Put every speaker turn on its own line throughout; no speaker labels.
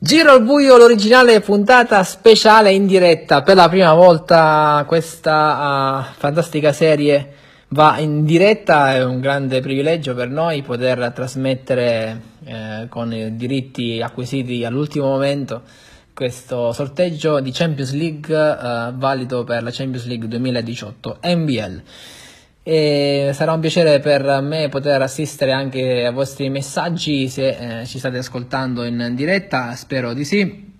Giro al buio, l'originale puntata speciale in diretta. Per la prima volta questa uh, fantastica serie va in diretta, è un grande privilegio per noi poter trasmettere eh, con i diritti acquisiti all'ultimo momento questo sorteggio di Champions League uh, valido per la Champions League 2018 NBL. E sarà un piacere per me poter assistere anche ai vostri messaggi se eh, ci state ascoltando in diretta, spero di sì.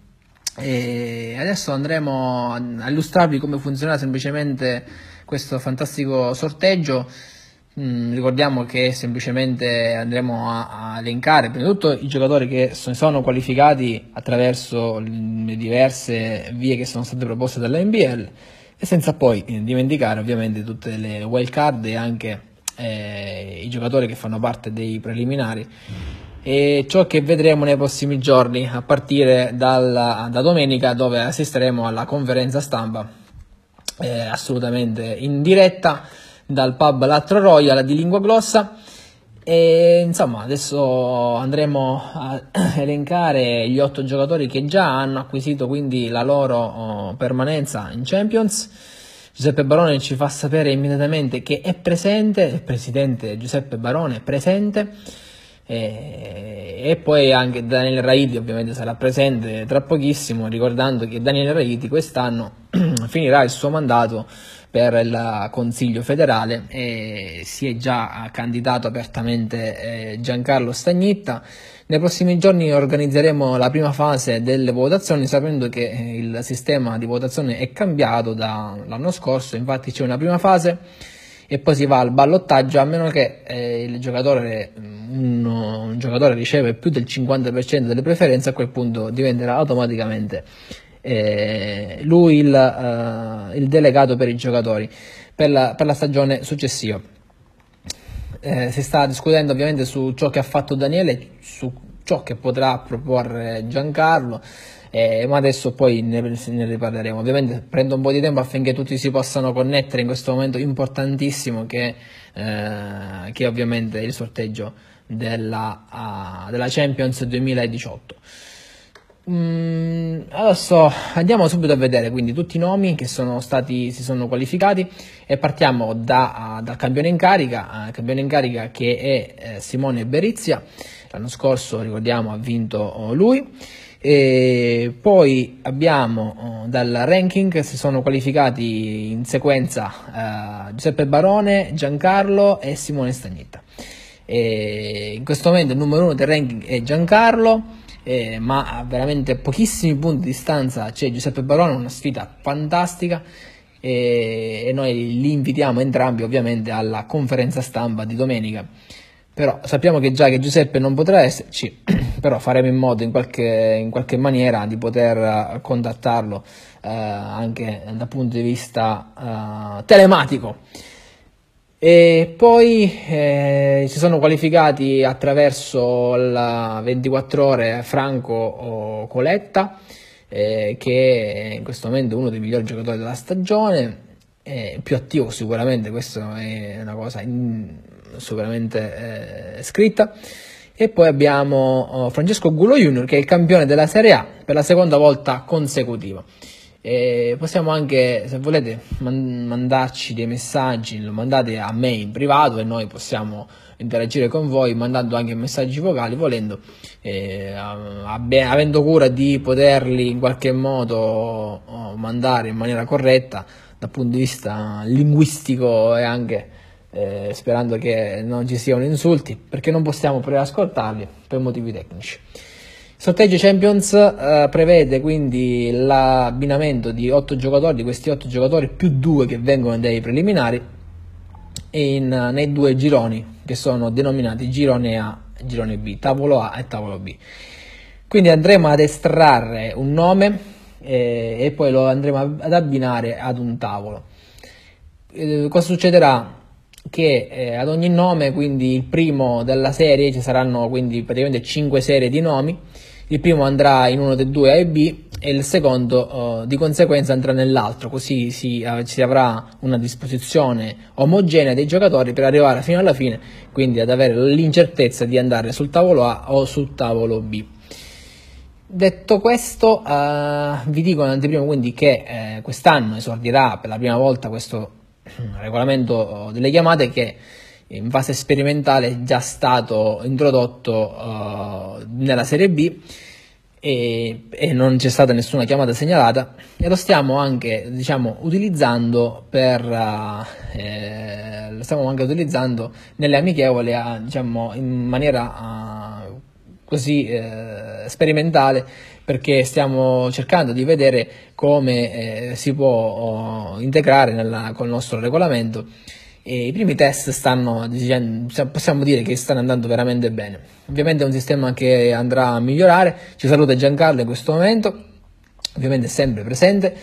E adesso andremo a illustrarvi come funziona semplicemente questo fantastico sorteggio. Mm, ricordiamo che semplicemente andremo a, a, elencare prima di tutto i giocatori che sono qualificati attraverso le diverse vie che sono state proposte dalla NBL e senza poi dimenticare ovviamente tutte le wild card e anche eh, i giocatori che fanno parte dei preliminari. E ciò che vedremo nei prossimi giorni a partire dalla, da domenica dove assisteremo alla conferenza stampa eh, assolutamente in diretta dal pub Latro Royal di Lingua Glossa e insomma, adesso andremo a elencare gli otto giocatori che già hanno acquisito quindi la loro oh, permanenza in Champions. Giuseppe Barone ci fa sapere immediatamente che è presente, il presidente Giuseppe Barone è presente. E, e poi anche Daniele Raiti ovviamente sarà presente tra pochissimo, ricordando che Daniele Raiti quest'anno finirà il suo mandato per il Consiglio federale e si è già candidato apertamente eh, Giancarlo Stagnitta. Nei prossimi giorni organizzeremo la prima fase delle votazioni sapendo che eh, il sistema di votazione è cambiato dall'anno scorso, infatti c'è una prima fase e poi si va al ballottaggio a meno che eh, giocatore, un, un giocatore riceve più del 50% delle preferenze a quel punto diventerà automaticamente eh, lui il, uh, il, delegato per i giocatori per la, per la stagione successiva. Eh, si sta discutendo ovviamente su ciò che ha fatto Daniele, su ciò che potrà proporre Giancarlo, eh, ma adesso poi ne, ne, riparleremo. Ovviamente prendo un po' di tempo affinché tutti si possano connettere in questo momento importantissimo che, eh, che è ovviamente il sorteggio della, uh, della Champions 2018. Mm, adesso andiamo subito a vedere quindi tutti i nomi che sono stati, si sono qualificati e partiamo da, uh, dal campione in carica, uh, campione in carica che è uh, Simone Berizia, l'anno scorso ricordiamo ha vinto oh, lui. E poi abbiamo uh, dal ranking si sono qualificati in sequenza uh, Giuseppe Barone, Giancarlo e Simone Stagnetta. E in questo momento il numero uno del ranking è Giancarlo eh, ma a veramente pochissimi punti di distanza c'è Giuseppe Barone, una sfida fantastica e, e noi li invitiamo entrambi ovviamente alla conferenza stampa di domenica. Però sappiamo che già che Giuseppe non potrà esserci, però faremo in modo in qualche, in qualche maniera di poter contattarlo eh, anche dal punto di vista eh, telematico. E poi eh, si sono qualificati attraverso la 24 ore Franco Coletta, eh, che in questo momento è uno dei migliori giocatori della stagione, è più attivo sicuramente, questa è una cosa in, sicuramente eh, scritta. E poi abbiamo oh, Francesco Gulo Junior che è il campione della Serie A per la seconda volta consecutiva. E possiamo anche, se volete, man- mandarci dei messaggi, lo mandate a me in privato e noi possiamo interagire con voi mandando anche messaggi vocali volendo, eh, abbe- avendo cura di poterli in qualche modo mandare in maniera corretta dal punto di vista linguistico e anche eh, sperando che non ci siano insulti perché non possiamo preascoltarli per motivi tecnici. Sorteggio Champions eh, prevede quindi l'abbinamento di 8 giocatori, di questi 8 giocatori più 2 che vengono dai preliminari in, nei due gironi che sono denominati girone A e girone B, tavolo A e tavolo B. Quindi andremo ad estrarre un nome eh, e poi lo andremo ad abbinare ad un tavolo. Eh, cosa succederà? Che eh, ad ogni nome, quindi il primo della serie, ci saranno quindi praticamente 5 serie di nomi il primo andrà in uno dei due A e B e il secondo uh, di conseguenza andrà nell'altro, così si, uh, si, avrà una disposizione omogenea dei giocatori per arrivare fino alla fine, quindi ad avere l'incertezza di andare sul tavolo A o sul tavolo B. Detto questo, uh, vi dico in anteprima quindi che eh, quest'anno esordirà per la prima volta questo regolamento delle chiamate che in fase sperimentale già stato introdotto uh, nella Serie B e, e, non c'è stata nessuna chiamata segnalata. E lo stiamo anche diciamo, utilizzando per uh, eh, lo stiamo anche utilizzando nelle amichevoli uh, diciamo, in maniera così eh, sperimentale perché stiamo cercando di vedere come si può integrare nella, col nostro regolamento e i primi test stanno, possiamo dire che stanno andando veramente bene. Ovviamente è un sistema che andrà a migliorare, ci saluta Giancarlo in questo momento, ovviamente è sempre presente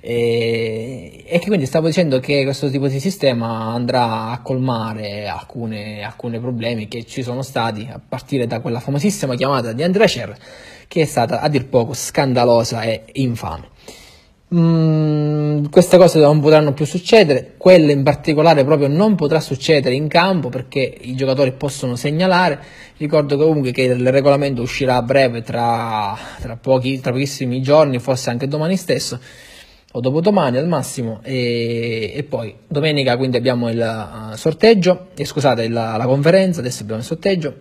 e, e, che quindi stavo dicendo che questo tipo di sistema andrà a colmare alcuni problemi che ci sono stati a partire da quella famosissima chiamata di Andrea Cer che è stata a dir poco scandalosa e infame. Mm, queste cose non potranno più succedere, quelle in particolare proprio non potrà succedere in campo perché i giocatori possono segnalare. Ricordo comunque che il regolamento uscirà a breve tra, tra, pochi, tra pochissimi giorni, forse anche domani stesso o dopodomani al massimo e, e, poi domenica quindi abbiamo il uh, sorteggio, eh, scusate il, la conferenza, adesso abbiamo il sorteggio,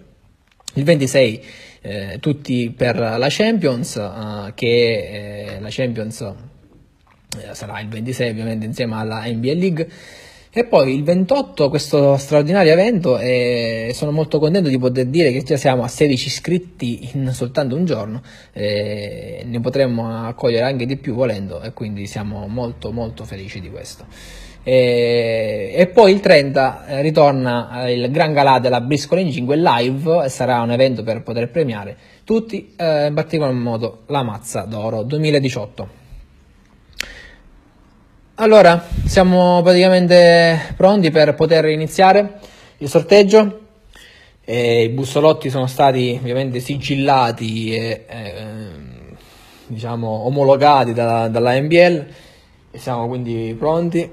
il 26 eh, tutti per la Champions, uh, che eh, la Champions eh, sarà il 26 ovviamente insieme alla NBA League e poi il 28 questo straordinario evento e sono molto contento di poter dire che già siamo a 16 iscritti in soltanto un giorno, ne potremmo accogliere anche di più volendo e quindi siamo molto molto felici di questo. E, e, poi il 30 eh, ritorna eh, il Gran Galà della Briscola in 5 live e sarà un evento per poter premiare tutti, eh, in particolar modo la Mazza d'Oro 2018. Allora, siamo praticamente pronti per poter iniziare il sorteggio. E I bussolotti sono stati ovviamente sigillati e eh, diciamo omologati da, dalla NBL e siamo quindi pronti.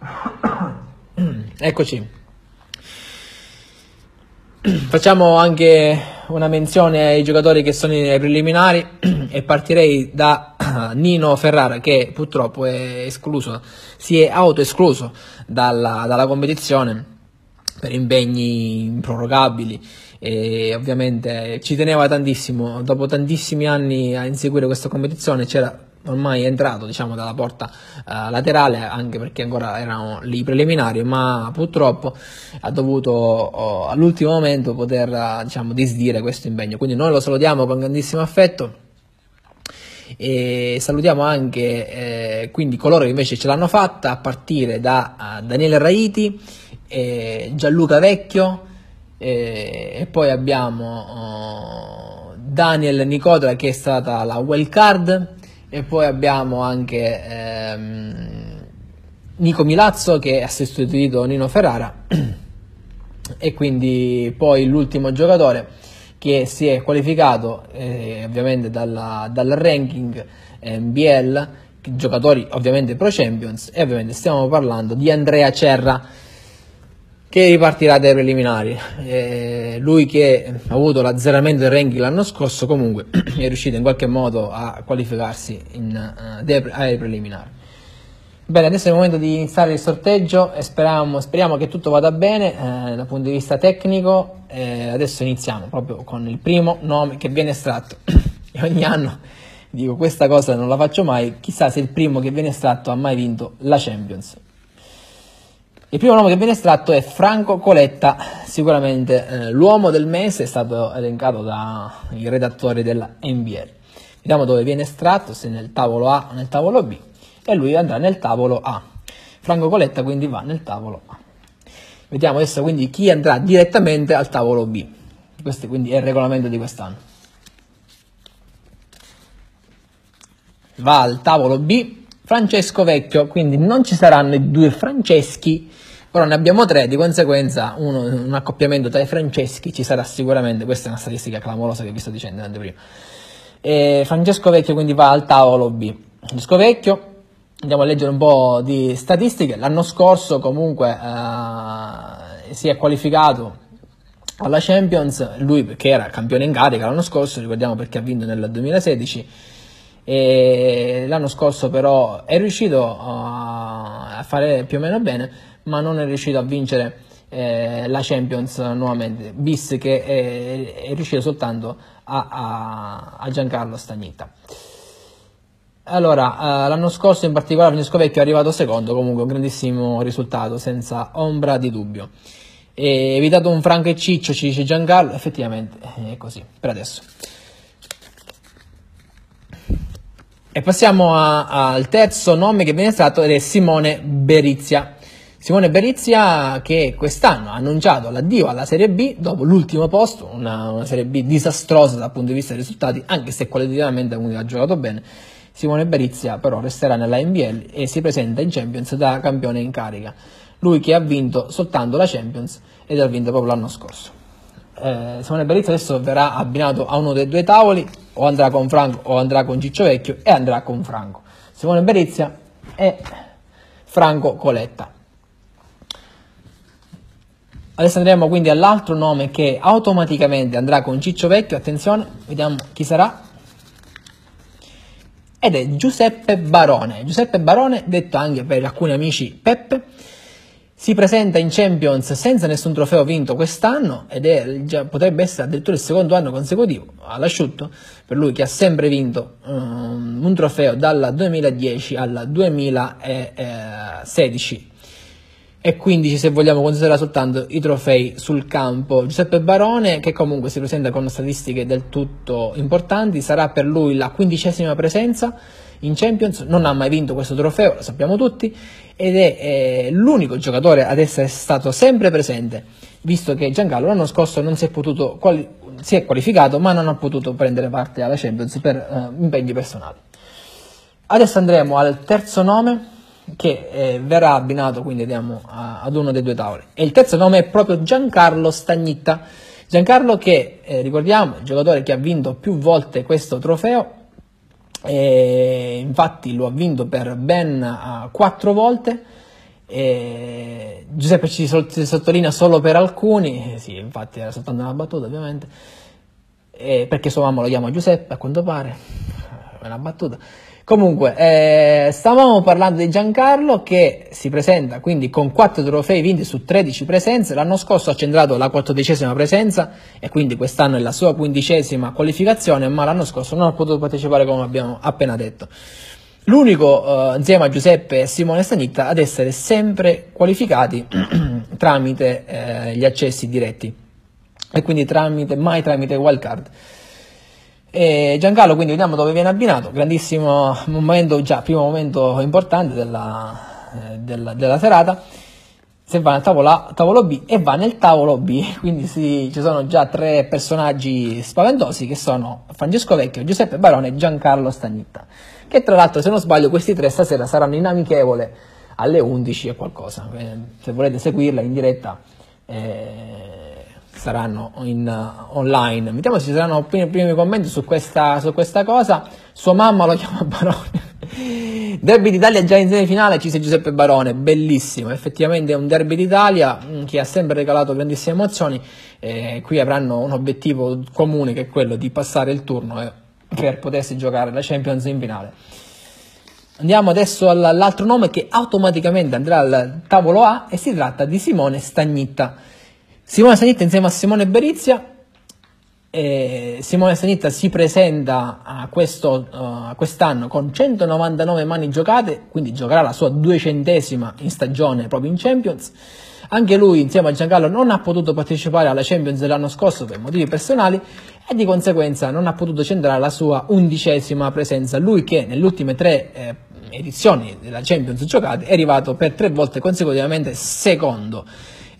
Eccoci. Facciamo anche una menzione ai giocatori che sono nei preliminari e partirei da Nino Ferrara che purtroppo è escluso, si è autoescluso dalla, dalla competizione per impegni improrogabili e ovviamente ci teneva tantissimo, dopo tantissimi anni a inseguire questa competizione c'era ormai entrato diciamo dalla porta uh, laterale anche perché ancora erano lì preliminari ma purtroppo ha dovuto oh, all'ultimo momento poter uh, diciamo disdire questo impegno. Quindi noi lo salutiamo con grandissimo affetto e salutiamo anche eh, quindi coloro che invece ce l'hanno fatta a partire da uh, Daniele Raiti eh, Gianluca Vecchio eh, e poi abbiamo oh, Daniel Nicotra che è stata la wild card e poi abbiamo anche ehm, Nico Milazzo che ha sostituito Nino Ferrara. E quindi poi l'ultimo giocatore che si è qualificato eh, ovviamente dalla, dal ranking NBL, giocatori ovviamente pro Champions e ovviamente stiamo parlando di Andrea Cerra che ripartirà dai preliminari. Eh, lui che ha avuto l'azzeramento del ranking l'anno scorso, comunque è riuscito in qualche modo a qualificarsi in, uh, ai preliminari. Bene, adesso è il momento di iniziare il sorteggio e speriamo, speriamo che tutto vada bene eh, dal punto di vista tecnico. Eh, adesso iniziamo proprio con il primo nome che viene estratto. e ogni anno dico questa cosa non la faccio mai, chissà se il primo che viene estratto ha mai vinto la Champions. Il primo nome che viene estratto è Franco Coletta, sicuramente eh, l'uomo del mese è stato elencato dai redattori della NBL. Vediamo dove viene estratto, se nel tavolo A o nel tavolo B, e lui andrà nel tavolo A. Franco Coletta quindi va nel tavolo A. Vediamo adesso quindi chi andrà direttamente al tavolo B. Questo quindi è il regolamento di quest'anno. Va al tavolo B Francesco Vecchio, quindi non ci saranno i due Franceschi Ora ne abbiamo tre, di conseguenza uno, un accoppiamento tra i Franceschi ci sarà sicuramente, questa è una statistica clamorosa che vi sto dicendo prima. E Francesco Vecchio quindi va al tavolo B. Francesco Vecchio, andiamo a leggere un po' di statistiche, l'anno scorso comunque eh, si è qualificato alla Champions, lui che era campione in carica l'anno scorso, ricordiamo perché ha vinto nel 2016, e l'anno scorso però è riuscito a fare più o meno bene, ma non è riuscito a vincere eh, la Champions nuovamente, bis che è, è riuscito soltanto a, a, a Giancarlo Stagnita. Allora, uh, l'anno scorso in particolare Francesco Vecchio è arrivato secondo, comunque un grandissimo risultato, senza ombra di dubbio. E evitato un Franco e Ciccio, ci dice Giancarlo, effettivamente è così, per adesso. E passiamo a, al terzo nome che viene stato ed è Simone Berizia. Simone Berizia che quest'anno ha annunciato l'addio alla Serie B dopo l'ultimo posto, una, una Serie B disastrosa dal punto di vista dei risultati, anche se qualitativamente ha giocato bene Simone Berizia però resterà nella NBL e si presenta in Champions da campione in carica. Lui che ha vinto soltanto la Champions ed ha vinto proprio l'anno scorso. Eh, Simone Berizia adesso verrà abbinato a uno dei due tavoli, o andrà con Franco o andrà con Ciccio Vecchio e andrà con Franco. Simone Berizia e Franco Coletta. Adesso andremo quindi all'altro nome che automaticamente andrà con Ciccio Vecchio, attenzione, vediamo chi sarà ed è Giuseppe Barone. Giuseppe Barone, detto anche per alcuni amici Peppe, si presenta in Champions senza nessun trofeo vinto quest'anno ed è, già, potrebbe essere addirittura il secondo anno consecutivo all'asciutto per lui che ha sempre vinto um, un trofeo dal 2010 al 2016 e 15 se vogliamo considerare soltanto i trofei sul campo. Giuseppe Barone, che comunque si presenta con statistiche del tutto importanti, sarà per lui la quindicesima presenza in Champions, non ha mai vinto questo trofeo, lo sappiamo tutti, ed è eh, l'unico giocatore ad essere stato sempre presente, visto che Giancarlo l'anno scorso non si è potuto quali- si è qualificato, ma non ha potuto prendere parte alla Champions per eh, impegni personali. Adesso andremo al terzo nome, che eh, verrà abbinato quindi andiamo a, ad uno dei due tavoli. E il terzo nome è proprio Giancarlo Stagnitta. Giancarlo che, eh, ricordiamo, è il giocatore che ha vinto più volte questo trofeo, e infatti lo ha vinto per ben uh, quattro volte. E Giuseppe ci sottolinea solo per alcuni, sì, infatti era soltanto una battuta ovviamente, e perché sua mamma lo chiama Giuseppe a quanto pare, è una battuta. Comunque, eh, stavamo parlando di Giancarlo che si presenta quindi con 4 trofei vinti su 13 presenze. L'anno scorso ha centrato la quattordicesima presenza e quindi quest'anno è la sua quindicesima qualificazione, ma l'anno scorso non ha potuto partecipare come abbiamo appena detto. L'unico, eh, insieme a Giuseppe e Simone Stanitta, ad essere sempre qualificati tramite eh, gli accessi diretti e quindi tramite, mai tramite wildcard. E Giancarlo quindi vediamo dove viene abbinato, grandissimo momento, già primo momento importante della, eh, della, della serata, se va nel tavolo A, tavolo B e va nel tavolo B, quindi sì, ci sono già tre personaggi spaventosi che sono Francesco Vecchio, Giuseppe Barone e Giancarlo Stagnitta, che tra l'altro se non sbaglio questi tre stasera saranno in amichevole alle 11 e qualcosa, eh, se volete seguirla in diretta. Eh, saranno in, uh, online. Vediamo se ci saranno primi, primi commenti su questa, su questa, cosa. Sua mamma lo chiama Barone. derby d'Italia già in semifinale, ci sei Giuseppe Barone, bellissimo. Effettivamente è un derby d'Italia mm, che ha sempre regalato grandissime emozioni. Eh, qui avranno un obiettivo comune che è quello di passare il turno eh, per potersi giocare la Champions in finale. Andiamo adesso all'altro nome che automaticamente andrà al tavolo A e si tratta di Simone Stagnitta. Simone Stanitta insieme a Simone Berizia. Eh, Simone Stanitta si presenta a, questo, uh, quest'anno con 199 mani giocate, quindi giocherà la sua duecentesima in stagione proprio in Champions. Anche lui, insieme a Giancarlo, non ha potuto partecipare alla Champions dell'anno scorso per motivi personali e di conseguenza non ha potuto centrare la sua undicesima presenza. Lui che nelle ultime tre eh, edizioni della Champions giocate è arrivato per tre volte consecutivamente secondo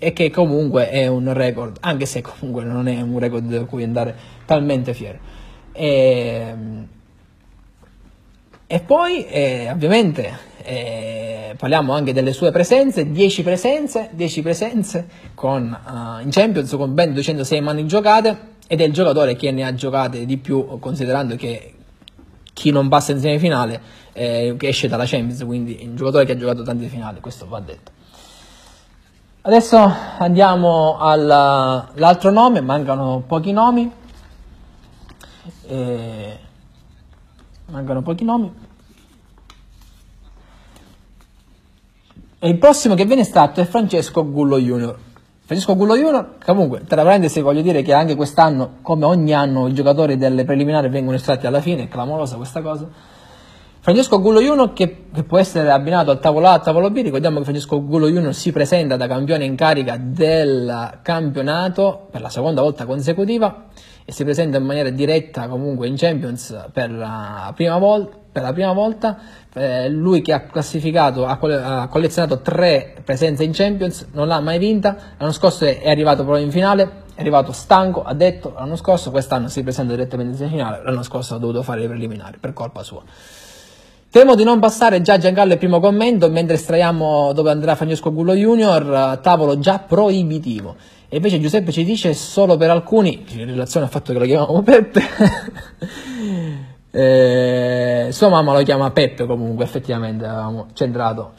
e che comunque è un record, anche se comunque non è un record da cui andare talmente fiero. E, ehm, e poi eh, ovviamente eh, parliamo anche delle sue presenze, 10 presenze, 10 presenze con, uh, in Champions con ben 206 mani giocate ed è il giocatore che ne ha giocate di più considerando che chi non passa in semifinale eh, esce dalla Champions, quindi un giocatore che ha giocato tante finali, questo va detto. Adesso andiamo all'altro nome, mancano pochi nomi. E... Mancano pochi nomi. E il prossimo che viene estratto è Francesco Gullo Junior. Francesco Gullo Junior, comunque, tra parentesi voglio dire che anche quest'anno, come ogni anno, i giocatori delle preliminari vengono estratti alla fine, è clamorosa questa cosa Francesco Gullo che, che, può essere abbinato al tavolo A, al tavolo B, ricordiamo che Francesco Gullo si presenta da campione in carica del campionato per la seconda volta consecutiva e si presenta in maniera diretta comunque in Champions per la prima, vol- per la prima volta. Eh, lui che ha ha, ha, collezionato tre presenze in Champions, non l'ha mai vinta, l'anno scorso è, arrivato proprio in finale, è arrivato stanco, ha detto l'anno scorso, quest'anno si presenta direttamente in finale, l'anno scorso ha dovuto fare i preliminari per colpa sua. Temo di non passare già Giancarlo il primo commento, mentre estraiamo dove andrà Francesco Gullo Junior, tavolo già proibitivo. E invece Giuseppe ci dice solo per alcuni, in relazione al fatto che lo chiamiamo Peppe, eh, sua mamma lo chiama Peppe comunque, effettivamente avevamo centrato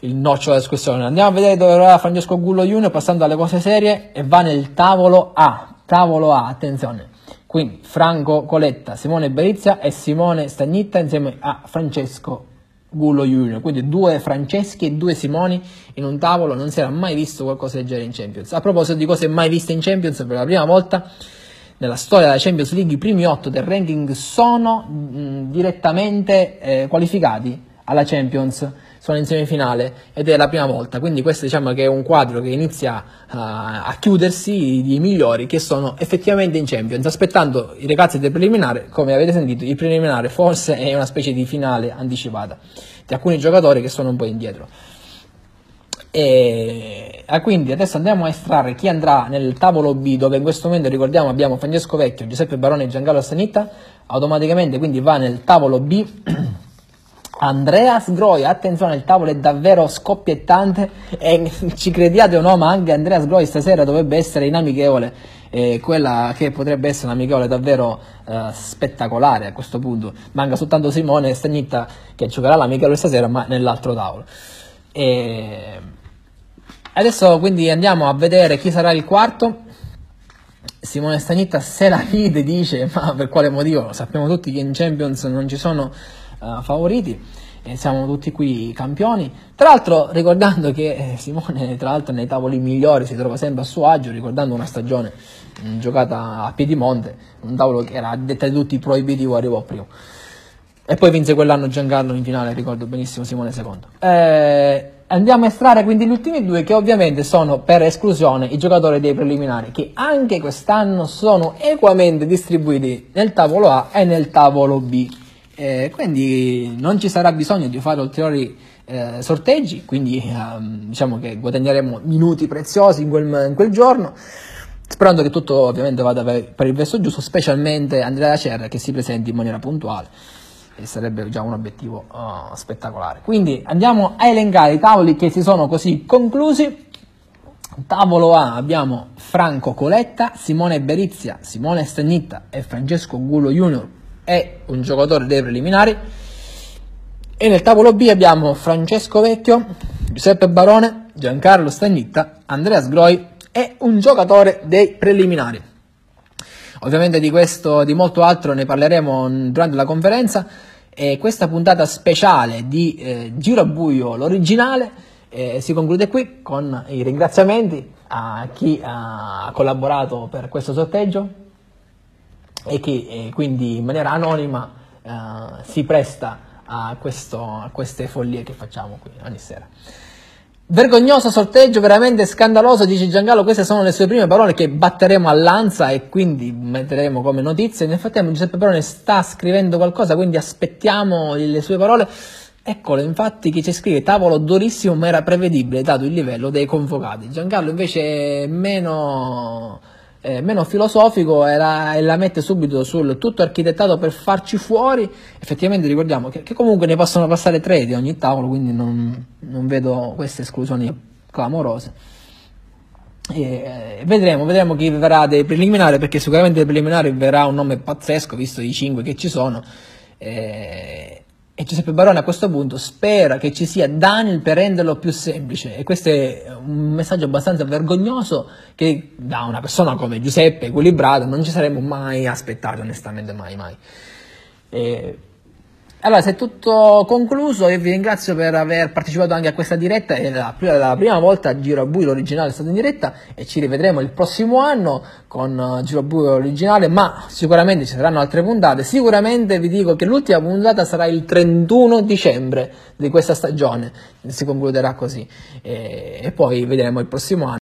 il nocciolo della discussione. Andiamo a vedere dove va Francesco Gullo Junior, passando alle cose serie, e va nel tavolo A. Tavolo A, attenzione. Quindi Franco Coletta, Simone Berizia e Simone Stagnitta insieme a Francesco Gullo Junior. Quindi due Franceschi e due Simoni in un tavolo, non si era mai visto qualcosa del genere in Champions. A proposito di cose mai viste in Champions, per la prima volta nella storia della Champions League i primi otto del ranking sono mh, direttamente eh, qualificati alla Champions sono in semifinale ed è la prima volta, quindi questo diciamo che è un quadro che inizia a, a chiudersi di migliori che sono effettivamente in Champions, aspettando i ragazzi del preliminare, come avete sentito, il preliminare forse è una specie di finale anticipata di alcuni giocatori che sono un po' indietro. E quindi adesso andiamo a estrarre chi andrà nel tavolo B, dove in questo momento ricordiamo abbiamo Francesco Vecchio, Giuseppe Barone e Giancarlo Stanitta, automaticamente quindi va nel tavolo B. Andreas Groy, attenzione, il tavolo è davvero scoppiettante e ci crediate o no, ma anche Andreas Groy stasera dovrebbe essere inamichevole, eh, quella che potrebbe essere un'amichevole davvero eh, spettacolare a questo punto. Manca soltanto Simone Stagnitta che giocherà l'amichevole stasera, ma nell'altro tavolo. E... Adesso quindi andiamo a vedere chi sarà il quarto. Simone Stagnitta se la ride dice, ma per quale motivo? Sappiamo tutti che in Champions non ci sono uh, favoriti e siamo tutti qui campioni. Tra l'altro ricordando che eh, Simone tra l'altro nei tavoli migliori si trova sempre a suo agio, ricordando una stagione mh, mm, giocata a Piedimonte, un tavolo che era detta di tutti proibitivo, arrivò primo. E poi vinse quell'anno Giancarlo in finale, ricordo benissimo Simone secondo. Eh, andiamo a estrarre quindi gli ultimi due che ovviamente sono per esclusione i giocatori dei preliminari che anche quest'anno sono equamente distribuiti nel tavolo A e nel tavolo B. Eh, quindi non ci sarà bisogno di fare ulteriori eh, sorteggi, quindi ehm, diciamo che guadagneremo minuti preziosi in quel, in quel, giorno, sperando che tutto ovviamente vada per il verso giusto, specialmente Andrea Cerra che si presenti in maniera puntuale e sarebbe già un obiettivo uh, spettacolare. Quindi andiamo a elencare i tavoli che si sono così conclusi. Tavolo A abbiamo Franco Coletta, Simone Berizia, Simone Stagnitta e Francesco Gulo Junior è un giocatore dei preliminari. E nel tavolo B abbiamo Francesco Vecchio, Giuseppe Barone, Giancarlo Stagnitta, Andrea Sgroi e un giocatore dei preliminari. Ovviamente di questo e di molto altro ne parleremo durante la conferenza e questa puntata speciale di eh, Giro a Buio, l'originale, eh, si conclude qui con i ringraziamenti a chi ha collaborato per questo sorteggio, e che eh, quindi in maniera anonima eh, si presta a, questo, a queste follie che facciamo qui ogni sera. Vergognoso sorteggio, veramente scandaloso, dice Giangallo, queste sono le sue prime parole che batteremo a lanza e quindi metteremo come notizie. Nel frattempo Giuseppe Perone sta scrivendo qualcosa, quindi aspettiamo le sue parole. Eccolo, infatti chi ci scrive tavolo durissimo ma era prevedibile dato il livello dei convocati. Giancarlo invece è meno eh, meno filosofico e la, e la, mette subito sul tutto architettato per farci fuori. Effettivamente ricordiamo che, che comunque ne possono passare tre di ogni tavolo, quindi non, non vedo queste esclusioni clamorose. E, eh, vedremo, vedremo chi verrà dei preliminari, perché sicuramente dei preliminari verrà un nome pazzesco, visto i cinque che ci sono. Eh, E Giuseppe Barone a questo punto spera che ci sia Daniel per renderlo più semplice. E questo è un messaggio abbastanza vergognoso che da una persona come Giuseppe, equilibrato, non ci saremmo mai aspettati, onestamente mai, mai. E allora, se è tutto concluso, io vi ringrazio per aver partecipato anche a questa diretta, è la, la prima volta Giro a Buio l'originale è stato in diretta e ci rivedremo il prossimo anno con uh, Giro a Buio originale, ma sicuramente ci saranno altre puntate, sicuramente vi dico che l'ultima puntata sarà il 31 dicembre di questa stagione, si concluderà così. E, e poi vedremo il prossimo anno.